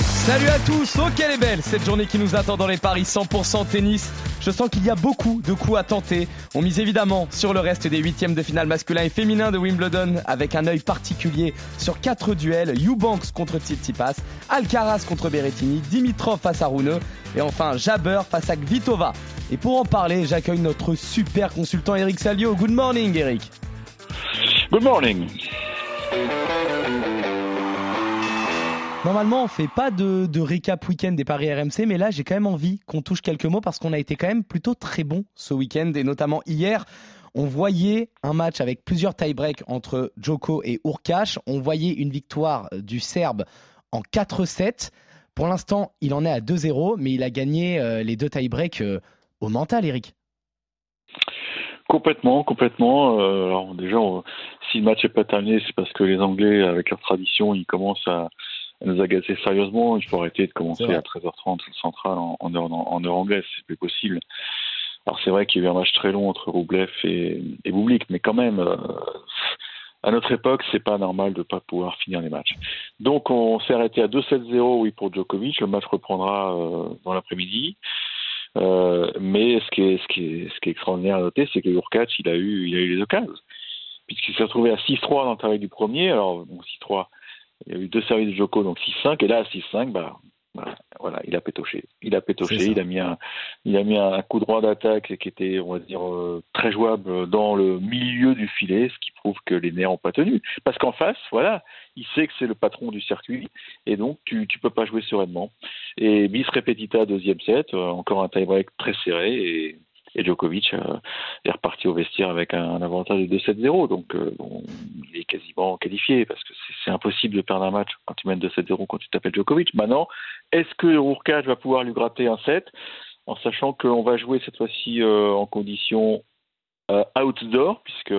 Salut à tous, oh quelle est belle cette journée qui nous attend dans les paris 100% tennis. Je sens qu'il y a beaucoup de coups à tenter. On mise évidemment sur le reste des huitièmes de finale masculin et féminin de Wimbledon avec un œil particulier sur quatre duels. Eubanks contre Tsitsipas, Alcaraz contre Berrettini, Dimitrov face à Rune et enfin Jabber face à Kvitova. Et pour en parler, j'accueille notre super consultant Eric Salio. Good morning Eric. Good morning. Normalement, on fait pas de, de récap week-end des paris RMC, mais là, j'ai quand même envie qu'on touche quelques mots parce qu'on a été quand même plutôt très bon ce week-end et notamment hier. On voyait un match avec plusieurs tie-breaks entre Joko et Urkash. On voyait une victoire du Serbe en 4-7. Pour l'instant, il en est à 2-0, mais il a gagné euh, les deux tie-breaks euh, au mental, Eric. Complètement, complètement. Euh, alors déjà, si le match n'est pas terminé, c'est parce que les Anglais, avec leur tradition, ils commencent à, nous agacer sérieusement. Il faut arrêter de commencer à 13h30 central en, en, heure, en heure anglaise, c'est plus possible. Alors c'est vrai qu'il y a eu un match très long entre Roublev et, et mais quand même, euh, à notre époque, c'est pas normal de pas pouvoir finir les matchs. Donc on s'est arrêté à 2-7-0, oui, pour Djokovic. Le match reprendra euh, dans l'après-midi. Euh, mais ce qui, est, ce, qui est, ce qui est extraordinaire à noter, c'est que Jurkac, il a eu, il a eu les occasions. Puisqu'il s'est retrouvé à 6-3 dans le travail du premier. Alors, bon, 6-3, il y a eu deux services de Joko, donc 6-5, et là, à 6-5, bah, bah, voilà, il a pétoché. Il a pétoché, il a mis un, il a mis un coup droit d'attaque qui était, on va dire, euh, très jouable dans le milieu du filet, ce qui prouve que les nerfs n'ont pas tenu. Parce qu'en face, voilà, il sait que c'est le patron du circuit, et donc tu, tu peux pas jouer sereinement. Et bis repetita, deuxième set, euh, encore un tie-break très serré, et et Djokovic euh, est reparti au vestiaire avec un, avantage de 2-7-0. Donc euh, il est quasiment qualifié parce que c'est impossible de perdre un match quand tu mènes 2-7-0 quand tu t'appelles Djokovic. Maintenant, est-ce que Rourkage va pouvoir lui gratter un set en sachant qu'on va jouer cette fois-ci euh, en condition euh, outdoor puisque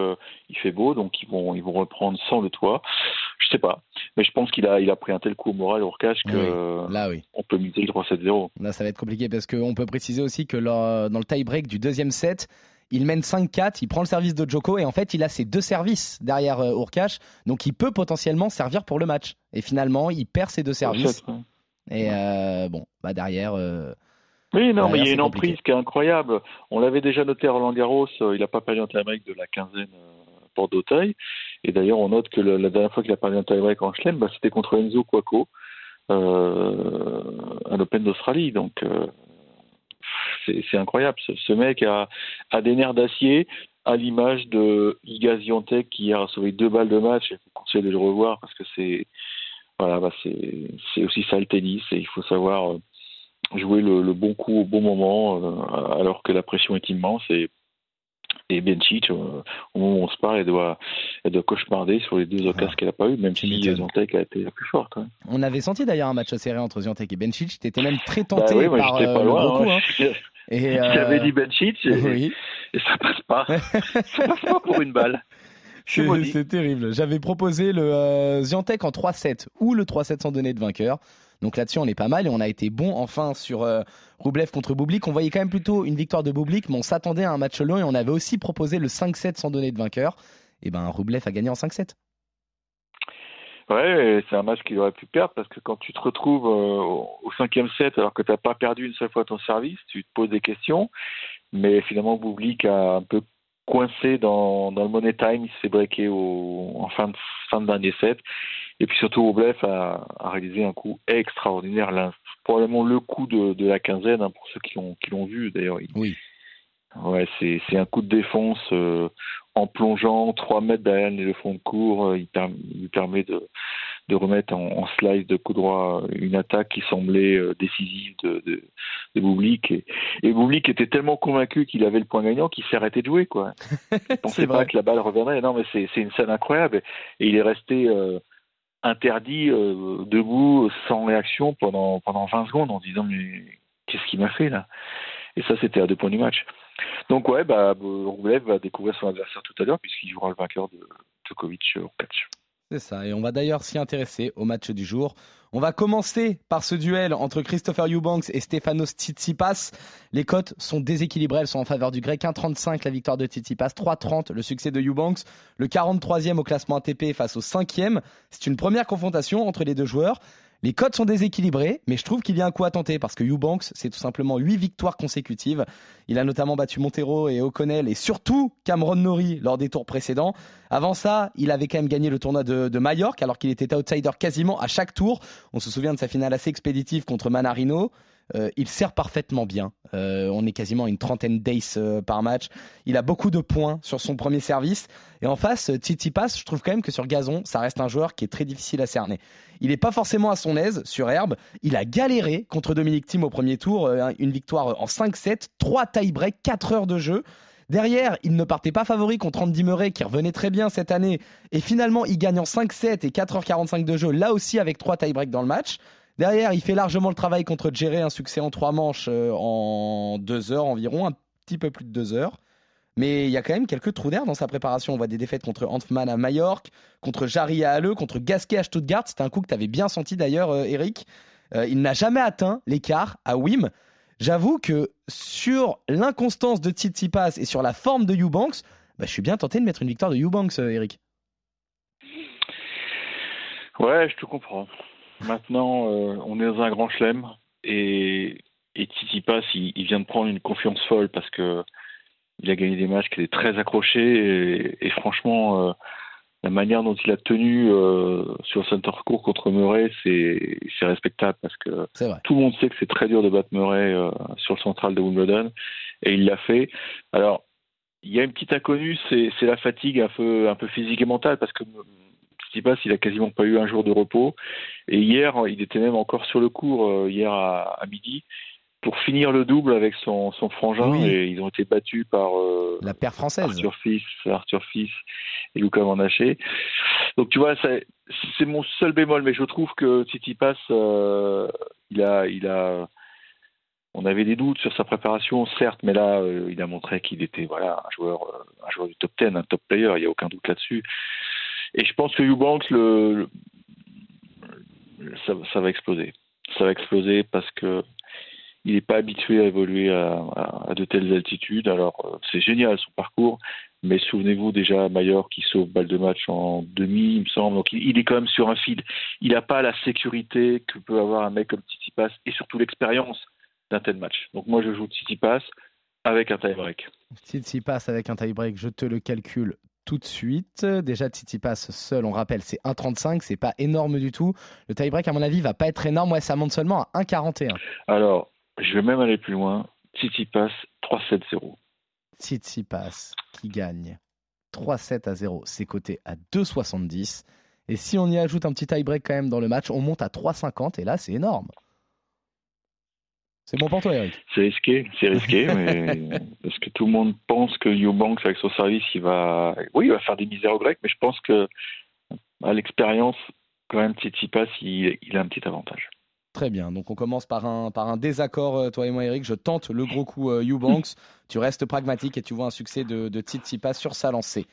il fait beau, donc ils vont ils vont reprendre sans le toit. Je sais pas, mais je pense qu'il a il a pris un tel coup au moral au cash que oui. Là, oui. on peut miser le 3-7-0. Là, ça va être compliqué parce qu'on peut préciser aussi que dans le tie-break du deuxième set, il mène 5-4, il prend le service de Joko et en fait il a ses deux services derrière euh, Urkash, donc il peut potentiellement servir pour le match. Et finalement, il perd ses deux services. Et euh, bon, bah derrière. Euh, oui, non, mais il y a une emprise qui est incroyable. On l'avait déjà noté à Roland Garros, euh, il n'a pas perdu un tie-break de la quinzaine euh, porte d'Auteuil. Et d'ailleurs, on note que le, la dernière fois qu'il a perdu un tie-break en Chelem, bah, c'était contre Enzo Quaco euh, à l'Open d'Australie. Donc, euh, c'est incroyable. Ce, ce, mec a, a des nerfs d'acier, à l'image de Iga Swiatek qui hier a sauvé deux balles de match. Je vous conseille de le revoir parce que c'est voilà, bah c'est aussi ça le tennis et il faut savoir jouer le, le, bon coup au bon moment euh, alors que la pression est immense et et euh, au moment où on se parle, elle doit, elle doit cauchemarder sur les deux occasions qu'elle n'a pas eu, même si Ziontek a été la plus forte. Ouais. On avait senti d'ailleurs un match serré entre Ziontek et Bencic. T'étais même très tenté bah oui, par euh, pas loin, le coup, hein. hein. Et J'avais dit Bencic et, oui. et ça passe pas. ça passe pas pour une balle. C'est terrible. J'avais proposé le euh, Ziontek en 3-7 ou le 3-7 sans donner de vainqueur. Donc là-dessus, on est pas mal et on a été bon enfin sur euh, Roublev contre Boublik. On voyait quand même plutôt une victoire de Boublik, mais on s'attendait à un match long et on avait aussi proposé le 5-7 sans donner de vainqueur. Et ben Roublev a gagné en 5-7. Ouais, c'est un match qu'il aurait pu perdre parce que quand tu te retrouves euh, au cinquième set alors que tu n'as pas perdu une seule fois ton service, tu te poses des questions. Mais finalement, Boublik a un peu coincé dans, le money time, il s'est breaké en fin de, fin de dernier set. Et puis surtout, Roblev a, a, réalisé un coup extraordinaire, là, probablement le coup de, de la quinzaine, hein, pour ceux qui l'ont qui l'ont vu d'ailleurs. Oui. Ouais, c'est c'est un coup de défense euh, en plongeant 3 mètres derrière le fond de cours. Euh, il, per, il lui permet de, de remettre en, en slice de coup droit une attaque qui semblait euh, décisive de, de, de Boublik. Et, et Boublik était tellement convaincu qu'il avait le point gagnant qu'il s'est arrêté de jouer. Quoi. Il pensait pas que la balle reviendrait. Non, mais c'est une scène incroyable. Et il est resté euh, interdit euh, debout sans réaction pendant, pendant 20 secondes en disant mais qu'est-ce qu'il m'a fait là? Et ça, c'était à deux points du match. Donc ouais, bah, Roublev va découvrir son adversaire tout à l'heure puisqu'il jouera le vainqueur de Djokovic au catch. C'est ça, et on va d'ailleurs s'y intéresser au match du jour. On va commencer par ce duel entre Christopher Eubanks et Stefanos Tsitsipas. Les cotes sont déséquilibrées, elles sont en faveur du grec. 1,35 la victoire de Tsitsipas, 3,30 le succès de Eubanks, le 43e au classement ATP face au 5e. C'est une première confrontation entre les deux joueurs. Les codes sont déséquilibrés, mais je trouve qu'il y a un coup à tenter parce que Eubanks, c'est tout simplement 8 victoires consécutives. Il a notamment battu Montero et O'Connell et surtout Cameron Norrie lors des tours précédents. Avant ça, il avait quand même gagné le tournoi de, de alors qu'il était outsider quasiment à chaque tour. On se souvient de sa finale assez expéditive contre Manarino. Euh, il sert parfaitement bien. Euh, on est quasiment une trentaine d'ace euh, par match. Il a beaucoup de points sur son premier service. Et en face, Titi Pass, je trouve quand même que sur gazon, ça reste un joueur qui est très difficile à cerner. Il n'est pas forcément à son aise sur herbe. Il a galéré contre Dominique Thiem au premier tour. une victoire en 5-7, 3 tie-break, 4 heures de jeu. Derrière, il ne partait pas favori contre Andy Murray qui revenait très bien cette année. Et finalement, il gagne en 5-7 et 4h45 de jeu, là aussi avec 3 tie-break dans le match. Derrière, il fait largement le travail contre Jerry, un succès en trois manches euh, en deux heures environ, un petit peu plus de deux heures. Mais il y a quand même quelques trous d'air dans sa préparation. On voit des défaites contre Hanfman à Majorque, contre Jarry à Halle, contre Gasquet à Stuttgart. C'était un coup que tu avais bien senti d'ailleurs, euh, Eric. Euh, il n'a jamais atteint l'écart à Wim. J'avoue que sur l'inconstance de Tsitsipas et sur la forme de Eubanks, bah, je suis bien tenté de mettre une victoire de Eubanks, Eric. Ouais, je te comprends. Maintenant, euh, on est dans un grand chelem et, et Titi Pass, il, vient de prendre une confiance folle parce que il a gagné des matchs qui étaient très accrochés et, franchement, euh, la manière dont il a tenu euh, sur Center Court contre Murray, c'est respectable parce que tout le monde sait que c'est très dur de battre Murray sur le central de Wimbledon et il l'a fait. Alors, il y a une petite inconnue, c'est la fatigue un peu, un peu physique et mentale parce que Tsitsipas, il a quasiment pas eu un jour de repos. Et hier, il était même encore sur le cours, euh, hier à, midi, pour finir le double avec son, son frangin. Et ils ont été battus par euh, la paire française. Arthur Fils, Arthur Fils et Lucas Mandaché. Donc tu vois, c'est mon seul bémol, mais je trouve que Tsitsipas, euh, il a, il a, on avait des doutes sur sa préparation, certes, mais là, il a montré qu'il était voilà un joueur, un joueur du top 10, un top player. Il y a aucun doute là-dessus. Et je pense que Eubanks, le, ça, va exploser. Ça va exploser parce que il n'est pas habitué à évoluer à, de telles altitudes. Alors euh, c'est génial son parcours, mais souvenez-vous déjà Mayor qui sauve balle de match en demi, il me semble. Donc il, est quand même sur un fil. Il n'a pas la sécurité que peut avoir un mec comme Tsitsipas et surtout l'expérience d'un tel match. Donc moi je joue Tsitsipas avec un tie-break. Tsitsipas avec un tie-break, je te le calcule tout de suite. Déjà, passe seul, on rappelle, c'est 1,35, c'est pas énorme du tout. Le tie-break, à mon avis, va pas être énorme. Ouais, ça monte seulement à 1,41. Alors, je vais même aller plus loin. Tsitsipas 3-7-0. Tsitsipas qui gagne 3-7 à 0, c'est coté à 2,70. Et si on y ajoute un petit tie-break quand même dans le match, on monte à 3,50 et là, c'est énorme. C'est bon pour toi, Eric C'est risqué, c'est risqué, mais parce que tout le monde pense que Eubanks, avec son service, il va, oui, il va faire des misères au grec, mais je pense que à l'expérience, quand même, Tsitsipas, il, il a un petit avantage. Très bien. Donc on commence par un, par un désaccord, euh, toi et moi, Eric. Je tente le gros coup euh, Eubanks. tu restes pragmatique et tu vois un succès de, de Tsitsipas sur sa lancée.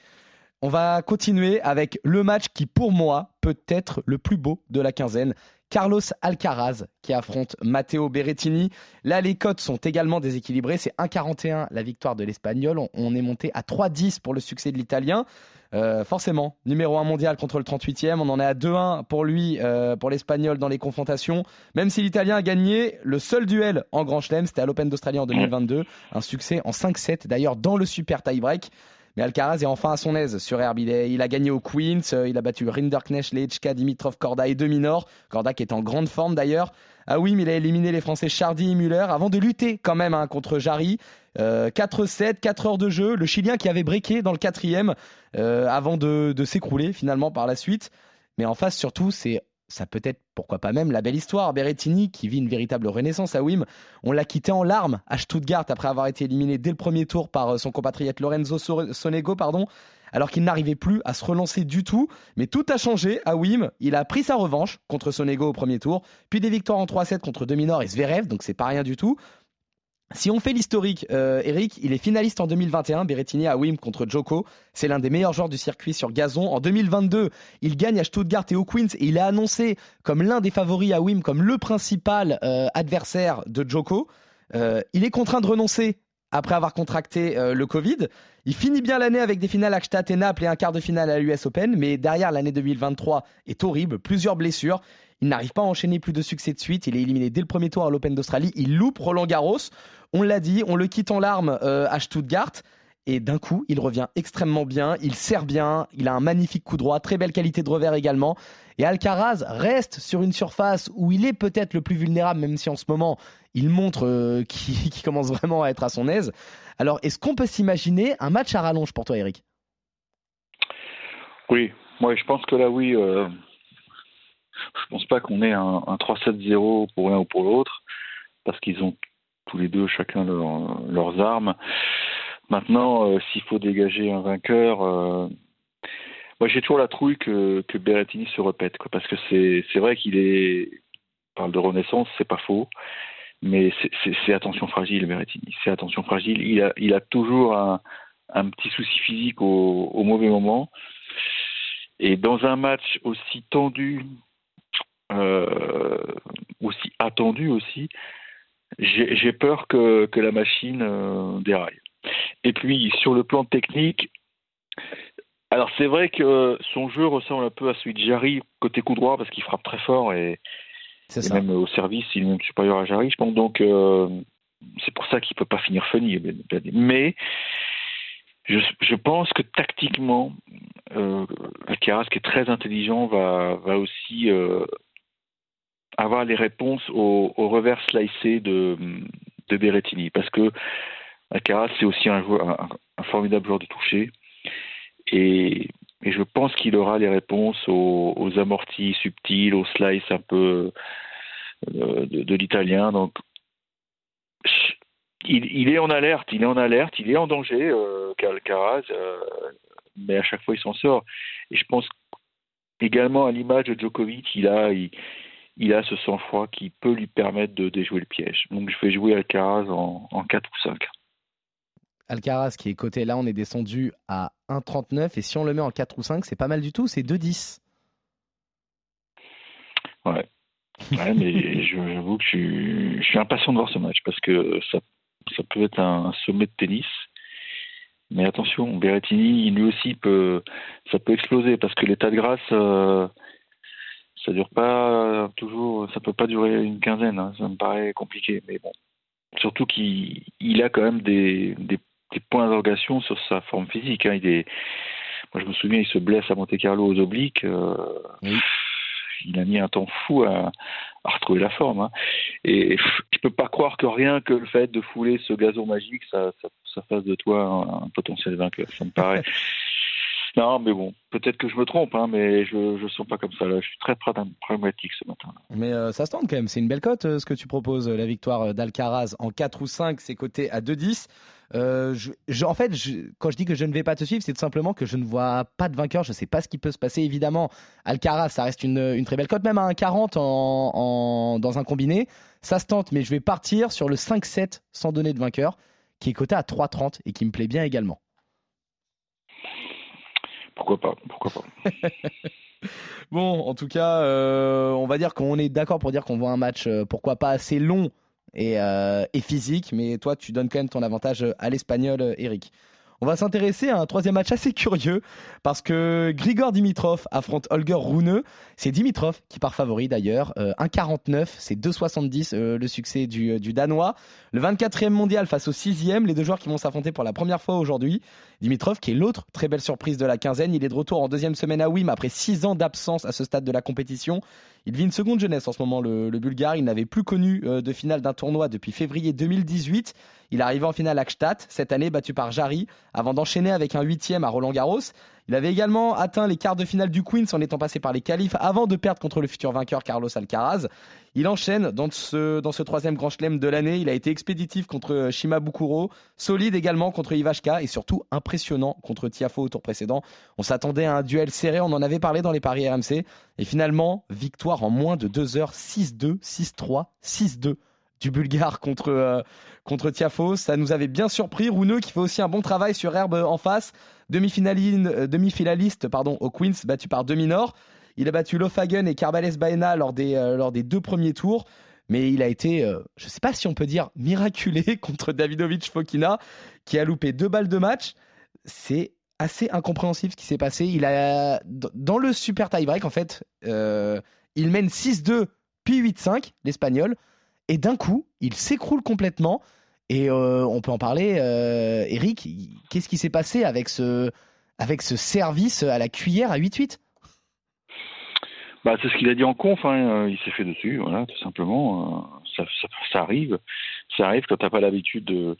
On va continuer avec le match qui, pour moi, peut être le plus beau de la quinzaine. Carlos Alcaraz qui affronte Matteo Berrettini. Là, les cotes sont également déséquilibrées. C'est 1,41 la victoire de l'Espagnol. On, est monté à 3,10 pour le succès de l'Italien. Euh, forcément, numéro 1 mondial contre le 38e. On en est à 2-1 pour lui, euh, pour l'Espagnol dans les confrontations. Même si l'Italien a gagné le seul duel en Grand Chelem, c'était à l'Open d'Australie en 2022. Un succès en 5-7, d'ailleurs dans le super tie-break. Mais Alcaraz est enfin à son aise sur herbe. Il, a gagné au Queens, euh, il a battu Rinderknecht, Lechka, Dimitrov, Korda et Deminor. Korda qui est en grande forme d'ailleurs. Ah oui, mais il a éliminé les Français Chardy et Muller avant de lutter quand même hein, contre Jarry. 4-7, euh, 4 heures de jeu. Le Chilien qui avait breaké dans le quatrième euh, avant de s'écrouler finalement par la suite. Mais en face surtout, c'est ça peut être, pourquoi pas même, la belle histoire. Berrettini, qui vit une véritable renaissance à Wim, on l'a quitté en larmes à Stuttgart après avoir été éliminé dès le premier tour par euh, son compatriote Lorenzo Sonego, pardon, alors qu'il n'arrivait plus à se relancer du tout. Mais tout a changé à Wim. Il a pris sa revanche contre Sonego au premier tour, puis des victoires en 3-7 contre Dominor et Zverev, donc c'est pas rien du tout. Si on fait l'historique, euh, Eric, il est finaliste en 2021, Berrettini à Wim contre Joko. C'est l'un des meilleurs joueurs du circuit sur gazon. En 2022, il gagne à Stuttgart et au Queens et il est annoncé comme l'un des favoris à Wim, comme le principal euh, adversaire de Joko. Euh, il est contraint de renoncer après avoir contracté le Covid. Il finit bien l'année avec des finales à Gstaad et Naples et un quart de finale à l'US Open, mais derrière l'année 2023 est horrible, plusieurs blessures. Il n'arrive pas à enchaîner plus de succès de suite. Il est éliminé dès le premier tour à l'Open d'Australie. Il loupe Roland Garros. On l'a dit, on le quitte en larmes euh, à Stuttgart. Et d'un coup, il revient extrêmement bien, il sert bien, il a un magnifique coup droit, très belle qualité de revers également. Et Alcaraz reste sur une surface où il est peut-être le plus vulnérable, même si en ce moment, il montre euh, qu'il commence vraiment à être à son aise. Alors, est-ce qu'on peut s'imaginer un match à rallonge pour toi, Eric? Oui, moi je pense que là, oui. Euh, je pense pas qu'on ait un, un 3-7-0 pour l'un ou pour l'autre, parce qu'ils ont tous les deux chacun leurs armes. Maintenant, euh, s'il faut dégager un vainqueur, euh, moi j'ai toujours la trouille que, que se répète, parce que c'est vrai qu'il est on parle de renaissance, c'est pas faux, mais c'est attention fragile Berrettini, c'est attention fragile. Il a il a toujours un, petit souci physique au, au mauvais moment. Et dans un match aussi tendu, euh, aussi attendu aussi, j'ai peur que, que, la machine euh, déraille. Et puis, sur le plan technique, alors c'est vrai que son jeu ressemble un peu à celui de Jarry côté coup droit parce qu'il frappe très fort et, et même au service il est même supérieur à Jarry. Je pense donc euh, c'est pour ça qu'il peut pas finir funny. Mais je, je pense que tactiquement, euh, Alcaraz qui est très intelligent va, va aussi euh, avoir les réponses au, revers slicé de, de Berrettini parce que Alcaraz, c'est aussi un, formidable joueur de toucher. Et, je pense qu'il aura les réponses aux, amortis subtils, aux slices un peu euh, de, l'italien. Donc, il, est en alerte, il est en alerte, il est en danger, euh, Alcaraz, euh, mais à chaque fois il s'en sort. Et je pense également à l'image de Djokovic, il a, il a ce sang-froid qui peut lui permettre de déjouer le piège. Donc je vais jouer Alcaraz en, en 4 ou 5. Alcaraz qui est coté là, on est descendu à 1,39 et si on le met en 4 ou 5, c'est pas mal du tout, c'est 2,10. Ouais. ouais mais j'avoue que je suis, je suis, impatient de voir ce match parce que ça, ça peut être un, sommet de tennis. Mais attention, Berrettini, lui aussi peut, ça peut exploser parce que l'état de grâce, euh, ça dure pas toujours, ça peut pas durer une quinzaine. Hein, ça me paraît compliqué, mais bon. Surtout qu'il il a quand même des, des des points d'interrogation sur sa forme physique. Hein. Il est, moi, je me souviens, il se blesse à Monte Carlo aux obliques. Euh, oui. Il a mis un temps fou à, à retrouver la forme. Hein. Et je peux pas croire que rien que le fait de fouler ce gazon magique, ça, ça, ça fasse de toi un, un potentiel vainqueur. Ça me paraît. Non, mais bon, peut-être que je me trompe, hein, mais je ne sens pas comme ça. Là. Je suis très pragmatique ce matin. Mais euh, ça se tente quand même. C'est une belle cote euh, ce que tu proposes. La victoire d'Alcaraz en 4 ou 5, c'est coté à 2-10. Euh, je, je, en fait, quand je dis que je ne vais pas te suivre, c'est tout simplement que je ne vois pas de vainqueur. Je ne sais pas ce qui peut se passer. Évidemment, Alcaraz, ça reste une, une très belle cote, même à 1,40 en, en, dans un combiné. Ça se tente, mais je vais partir sur le 5-7 sans donner de vainqueur, qui est coté à 3,30 et qui me plaît bien également. Pourquoi pas Bon, en tout cas, euh, on va dire qu'on est d'accord pour dire qu'on voit un match, euh, pourquoi pas assez long et, euh, et, physique, mais toi, tu donnes quand même ton avantage à l'espagnol, Eric. On va s'intéresser à un troisième match assez curieux parce que Grigor Dimitrov affronte Holger Rune. C'est Dimitrov qui part favori d'ailleurs. Euh, 1,49, c'est 2,70 euh, le succès du, du, Danois. Le 24e mondial face au 6e, les deux joueurs qui vont s'affronter pour la première fois aujourd'hui. Dimitrov qui est l'autre très belle surprise de la quinzaine. Il est de retour en deuxième semaine à Wim après 6 ans d'absence à ce stade de la compétition. Il vit une seconde jeunesse en ce moment, le, Bulgare. Il n'avait plus connu euh, de finale d'un tournoi depuis février 2018. Il arrivé en finale à Gstaad, cette année battu par Jarry, avant d'enchaîner avec un huitième à Roland Garros. Il avait également atteint les quarts de finale du Queens en étant passé par les qualifs avant de perdre contre le futur vainqueur Carlos Alcaraz. Il enchaîne dans ce, troisième grand chelem de l'année. Il a été expéditif contre Shima Bukuro, solide également contre Ivashka et surtout impressionnant contre Tiafo au tour précédent. On s'attendait à un duel serré, on en avait parlé dans les paris RMC. Et finalement, victoire en moins de deux heures, 6-2, 6-3, 6-2 du Bulgare contre, contre Tiafo. Ça nous avait bien surpris. Rouneux qui fait aussi un bon travail sur herbe en face. Demi-finaliste pardon, au Queens, battu par Demi-Nord. Il a battu Lofagen et Carbales Baena lors des, lors des deux premiers tours mais il a été, je ne sais pas si on peut dire miraculé contre Davidovic Fokina, qui a loupé deux balles de match. C'est assez incompréhensible ce qui s'est passé. Il a dans le super tie-break en fait, euh, il mène 6-2 puis 8-5 l'espagnol et d'un coup, il s'écroule complètement et euh, on peut en parler euh, Eric, qu'est-ce qui s'est passé avec ce avec ce service à la cuillère à 8-8 bah, c'est ce qu'il a dit en conf, hein. il s'est fait dessus, voilà, tout simplement. Ça, ça, arrive, ça arrive quand t'as pas l'habitude de,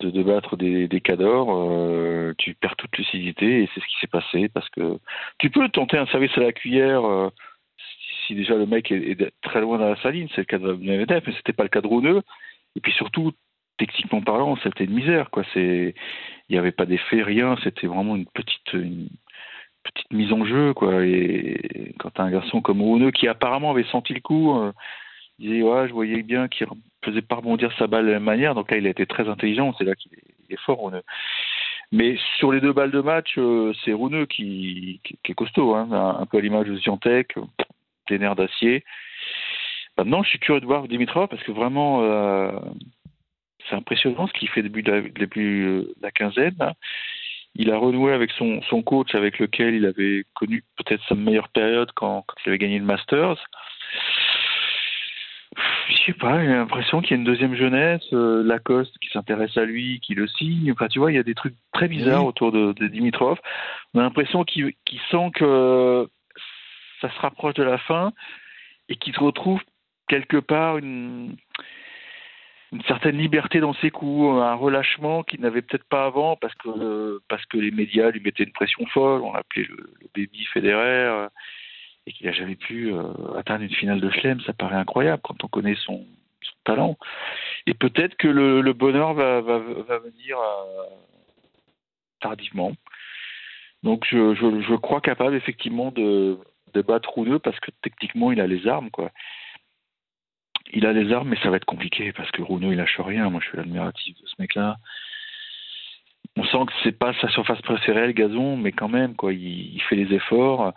de débattre des, des cadors, euh, tu perds toute lucidité et c'est ce qui s'est passé parce que tu peux tenter un service à la cuillère euh, si déjà le mec est, très loin dans la saline, c'est le cas de Medvedev, mais c'était pas le cas de. Et puis surtout, techniquement parlant, c'était une misère, quoi. C'est, il n'y avait pas d'effet, rien. C'était vraiment une petite, une petite mise en jeu, quoi. Et quand un garçon comme Rouneux qui apparemment avait senti le coup, euh, il disait je voyais bien qu'il faisait pas rebondir sa balle de la même manière. Donc là, il a été très intelligent. C'est là qu'il est, fort, Rouneux. Mais sur les deux balles de match, euh, c'est Rouneux qui, est costaud, hein, un, peu à l'image de Ziantec, des nerfs d'acier. Maintenant, je suis curieux de voir Dimitrov parce que vraiment, euh, c'est impressionnant ce qu'il fait depuis la, depuis euh, la quinzaine. Il a renoué avec son, son coach avec lequel il avait connu peut-être sa meilleure période quand, quand il avait gagné le Masters je sais pas, j'ai l'impression qu'il y a une deuxième jeunesse, euh, Lacoste qui s'intéresse à lui, qui le signe. Enfin, tu vois, il y a des trucs très bizarres autour de, Dimitrov. On a l'impression qu'il sent que ça se rapproche de la fin et qu'il se retrouve quelque part une, une certaine liberté dans ses coups, un relâchement qu'il n'avait peut-être pas avant parce que parce que les médias lui mettaient une pression folle. On l'appelait le, le baby Federer et qu'il n'a jamais pu euh, atteindre une finale de Chelem, ça paraît incroyable quand on connaît son, talent. Et peut-être que le, bonheur va, va, venir euh, tardivement. Donc je, je, crois capable effectivement de, de battre Rouneux parce que techniquement il a les armes quoi. Il a les armes mais ça va être compliqué parce que Rouneux il lâche rien. Moi je suis l'admiratif de ce mec-là. On sent que c'est pas sa surface préférée le gazon mais quand même quoi il, fait les efforts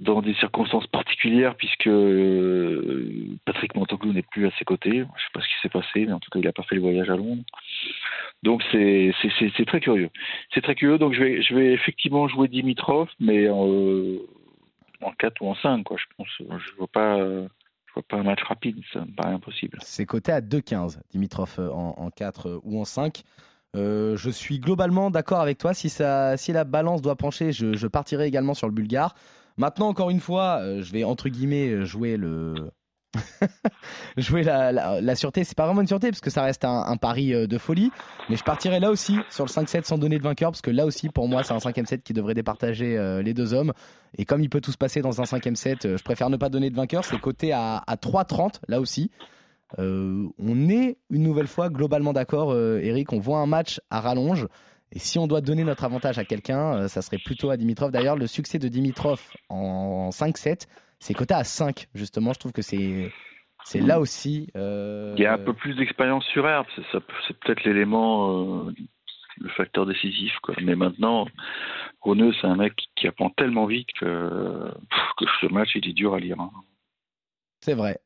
dans des circonstances particulières puisque euh, Patrick Montoglou n'est plus à ses côtés. Je ne sais pas ce qui s'est passé, mais en tout cas, il n'a pas fait le voyage à Londres. Donc c'est très curieux. C'est très curieux. Donc je vais je vais effectivement jouer Dimitrov, mais euh, en 4 ou en 5 quoi. Je pense je vois pas je vois pas un match rapide, ça me paraît impossible. C'est coté à 2-15, Dimitrov euh, en, en 4 ou en 5. je suis globalement d'accord avec toi. Si, ça, si la balance doit pencher, je, je partirai également sur le bulgare. Maintenant, encore une fois, euh, je vais entre guillemets jouer le. jouer la, la, sûreté, c'est pas vraiment une sûreté parce que ça reste un, pari euh, de folie, mais je partirai là aussi sur le 5-7 sans donner de vainqueur parce que là aussi pour moi c'est un 5 set qui devrait départager euh, les deux hommes et comme il peut tout se passer dans un 5 set, je préfère ne pas donner de vainqueur, c'est coté à, à 3-30 là aussi. on est une nouvelle fois globalement d'accord, Eric. On voit un match à rallonge. Et si on doit donner notre avantage à quelqu'un, euh, ça serait plutôt à Dimitrov. D'ailleurs, le succès de Dimitrov en 5-7, c'est coté à 5, justement. Je trouve que c'est. C'est là aussi. Euh... Il y a un peu plus d'expérience sur herbe. C'est peut-être l'élément, euh, le facteur décisif. Quoi. Mais maintenant, Roneux, c'est un mec qui apprend tellement vite que, que ce match, il est dur à lire. Hein. C'est vrai.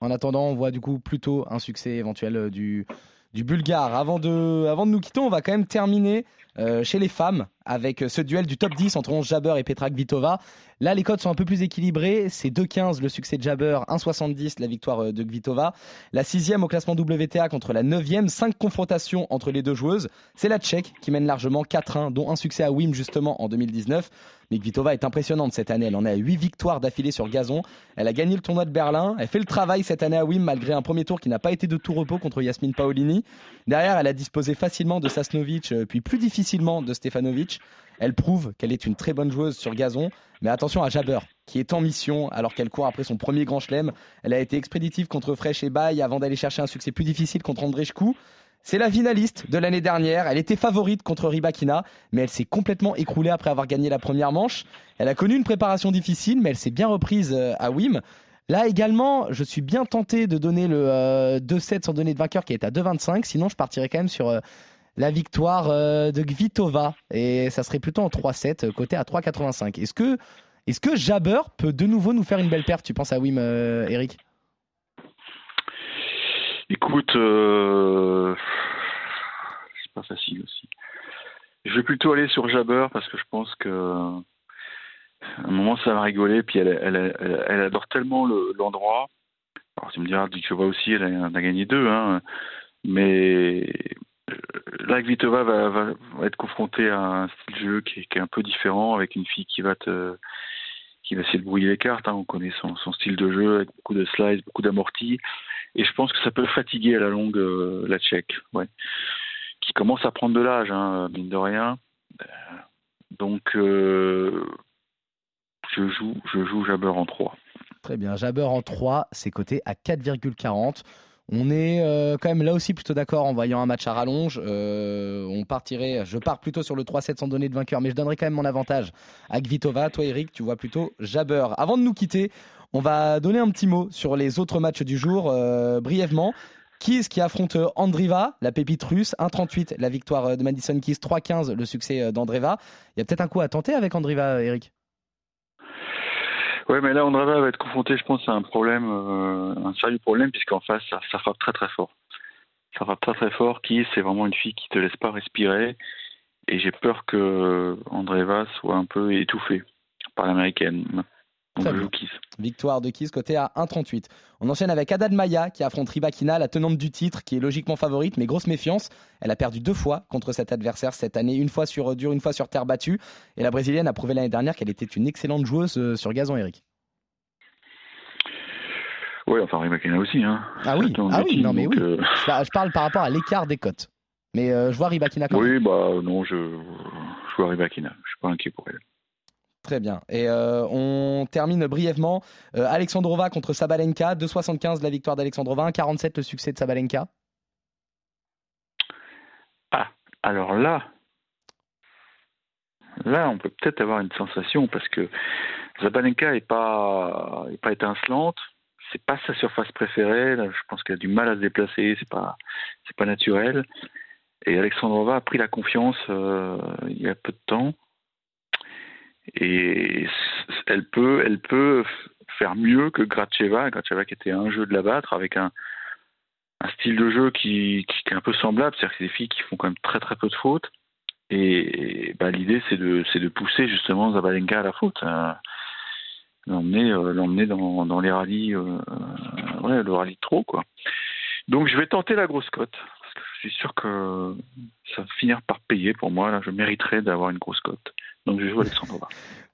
En attendant, on voit du coup plutôt un succès éventuel euh, du, du Bulgare. Avant de, avant de nous quitter, on va quand même terminer euh, chez les femmes avec ce duel du top 10 entre 11 Jabber et Petra Kvitova. Là, les codes sont un peu plus équilibrés. C'est 2-15 le succès de Jabber, 1,70 la victoire euh, de Kvitova. La sixième au classement WTA contre la neuvième. Cinq confrontations entre les deux joueuses. C'est la Tchèque qui mène largement 4-1, dont un succès à Wim justement en 2019. Mais Kvitova est impressionnante cette année. Elle en a 8 victoires d'affilée sur gazon. Elle a gagné le tournoi de Berlin. Elle fait le travail cette année à Wim malgré un premier tour qui n'a pas été de tout repos contre Yasmine Paolini. Derrière, elle a disposé facilement de Sasnovic, euh, puis plus difficilement de Stefanovic. Elle prouve qu'elle est une très bonne joueuse sur gazon. Mais attention à Jabber, qui est en mission alors qu'elle court après son premier grand chelem. Elle a été expéditive contre Fresh et Bay avant d'aller chercher un succès plus difficile contre Andrejkou. C'est la finaliste de l'année dernière. Elle était favorite contre Ribakina, mais elle s'est complètement écroulée après avoir gagné la première manche. Elle a connu une préparation difficile, mais elle s'est bien reprise euh, à Wim. Là également, je suis bien tenté de donner le 2-7 sans donner de vainqueur qui est à 2-25. Sinon, je partirais quand même sur la victoire de Gvitova et ça serait plutôt en 3-7, côté à 3,85. Est-ce que, que Jabber peut de nouveau nous faire une belle perte Tu penses à Wim, Eric? Écoute, euh, c'est pas facile aussi. Je vais plutôt aller sur Jabber parce que je pense que à un moment ça va rigoler. Puis elle, adore tellement l'endroit. Alors tu me diras, tu aussi, elle a, gagné deux, hein. mais euh, là, Vitova va, être confrontée à un style de jeu qui est, un peu différent, avec une fille qui va te qui va essayer de brouiller les cartes. Hein. On connaît son, style de jeu avec beaucoup de slides, beaucoup d'amortis. Et je pense que ça peut fatiguer à la longue euh, la Tchèque, qui commence à prendre de l'âge, hein, mine de rien. Euh, donc, euh, je joue, je joue Jabber en 3. Très bien, Jabber en 3, c'est coté à 4,40. On est quand même là aussi plutôt d'accord en voyant un match à rallonge. on partirait, je pars plutôt sur le 3-7 sans donner de vainqueur, mais je donnerai quand même mon avantage à Gvitova. Toi, Eric, tu vois plutôt Jabber. Avant de nous quitter, on va donner un petit mot sur les autres matchs du jour, euh, brièvement. Keys qui affronte euh, Andriva, la pépite russe, 1,38 la victoire euh, de Madison Keys, 3,15 le succès d'Andriva. Il y a peut-être un coup à tenter avec Andriva, Eric? Oui, mais là, Andriva va être confronté, je pense, à un problème, un sérieux problème, puisqu'en face, ça, frappe très très fort. Ça frappe très très fort. Keys, c'est vraiment une fille qui te laisse pas respirer. Et j'ai peur que Andreva soit un peu étouffée par l'américaine. Victoire de Kiss côté à 1,38. On enchaîne avec Adad Maya qui affronte Ribakina, la tenante du titre, qui est logiquement favorite, mais grosse méfiance. Elle a perdu deux fois contre cet adversaire cette année, une fois sur dur, une fois sur terre battue. Et la brésilienne a prouvé l'année dernière qu'elle était une excellente joueuse euh, sur gazon, Eric. Oui, enfin Ribakina aussi. Hein. Ah oui, ah oui, non mais oui. Euh, je parle par rapport à l'écart des cotes. Mais euh, je vois Ribakina quand même. Oui, bah non, je, je vois Ribakina. Je suis pas inquiet pour elle. Très bien. Et euh, on termine brièvement. Euh, Alexandrova contre Sabalenka, 2,75 la victoire d'Alexandrova, 1,47 le succès de Sabalenka. Ah, alors là, là, on peut peut-être avoir une sensation parce que Sabalenka n'est pas, est pas étincelante. C'est pas sa surface préférée. je pense qu'elle a du mal à se déplacer. C'est pas, pas naturel. Et Alexandrova a pris la confiance euh, il y a peu de temps. Et elle peut, elle peut faire mieux que Gracheva, Gracheva qui était un jeu de la battre avec un, style de jeu qui, est un peu semblable, c'est-à-dire que c'est des filles qui font quand même très très peu de fautes. Et, bah, l'idée c'est de, c'est de pousser justement Zabalenka à la faute, l'emmener, euh, l'emmener dans, les rallyes, euh, ouais, le rallye trop quoi. Donc je vais tenter la grosse cote parce que je suis sûr que ça va finir par payer pour moi. Là, je mériterais d'avoir une grosse cote.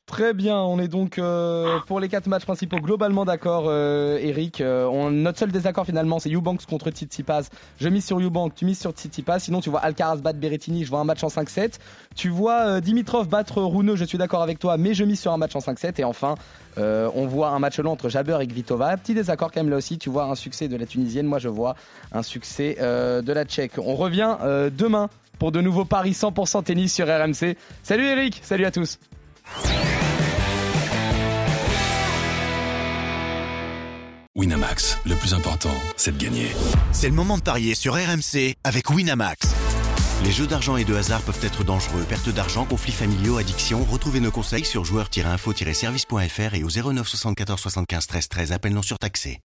Très bien, on est donc euh, pour les quatre matchs principaux globalement d'accord, euh, Eric. Euh, on, notre seul désaccord finalement, c'est Eubanks contre Tsitsipas. Je mise sur Eubanks, tu mises sur Tsitsipas. Sinon, tu vois Alcaraz battre Berrettini, je vois un match en 5-7. Tu vois Dimitrov battre Rouneux, je suis d'accord avec toi, mais je mise sur un match en 5-7. Et enfin, on voit un match long entre Jabber et Kvitova. Petit désaccord quand même là aussi, tu vois un succès de la Tunisienne, moi je vois un succès de la Tchèque. On revient demain pour de nouveaux paris 100% tennis sur RMC. Salut Eric, salut à tous. Winamax, le plus important, c'est de gagner. C'est le moment de parier sur RMC avec Winamax. Les jeux d'argent et de hasard peuvent être dangereux. Perte d'argent, conflits familiaux, addiction. Retrouvez nos conseils sur joueurs-info-service.fr et au 09 74 75 13 13. Appel non surtaxé.